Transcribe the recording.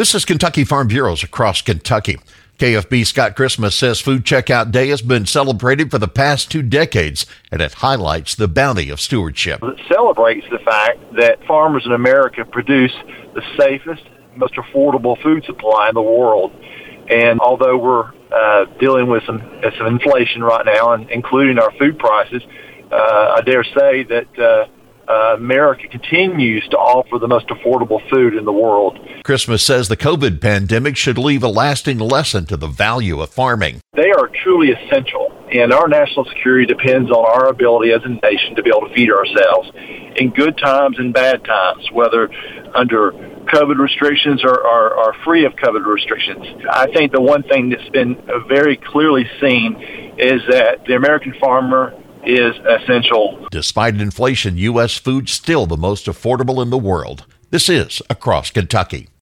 This is Kentucky Farm Bureaus across Kentucky. KFB Scott Christmas says Food Checkout Day has been celebrated for the past two decades, and it highlights the bounty of stewardship. It celebrates the fact that farmers in America produce the safest, most affordable food supply in the world. And although we're uh, dealing with some uh, some inflation right now, and including our food prices, uh, I dare say that uh, America continues to offer the most affordable food in the world. Christmas says the COVID pandemic should leave a lasting lesson to the value of farming. They are truly essential, and our national security depends on our ability as a nation to be able to feed ourselves in good times and bad times, whether under COVID restrictions or are, are free of COVID restrictions. I think the one thing that's been very clearly seen is that the American farmer is essential. Despite inflation, U.S. food still the most affordable in the world. This is Across Kentucky.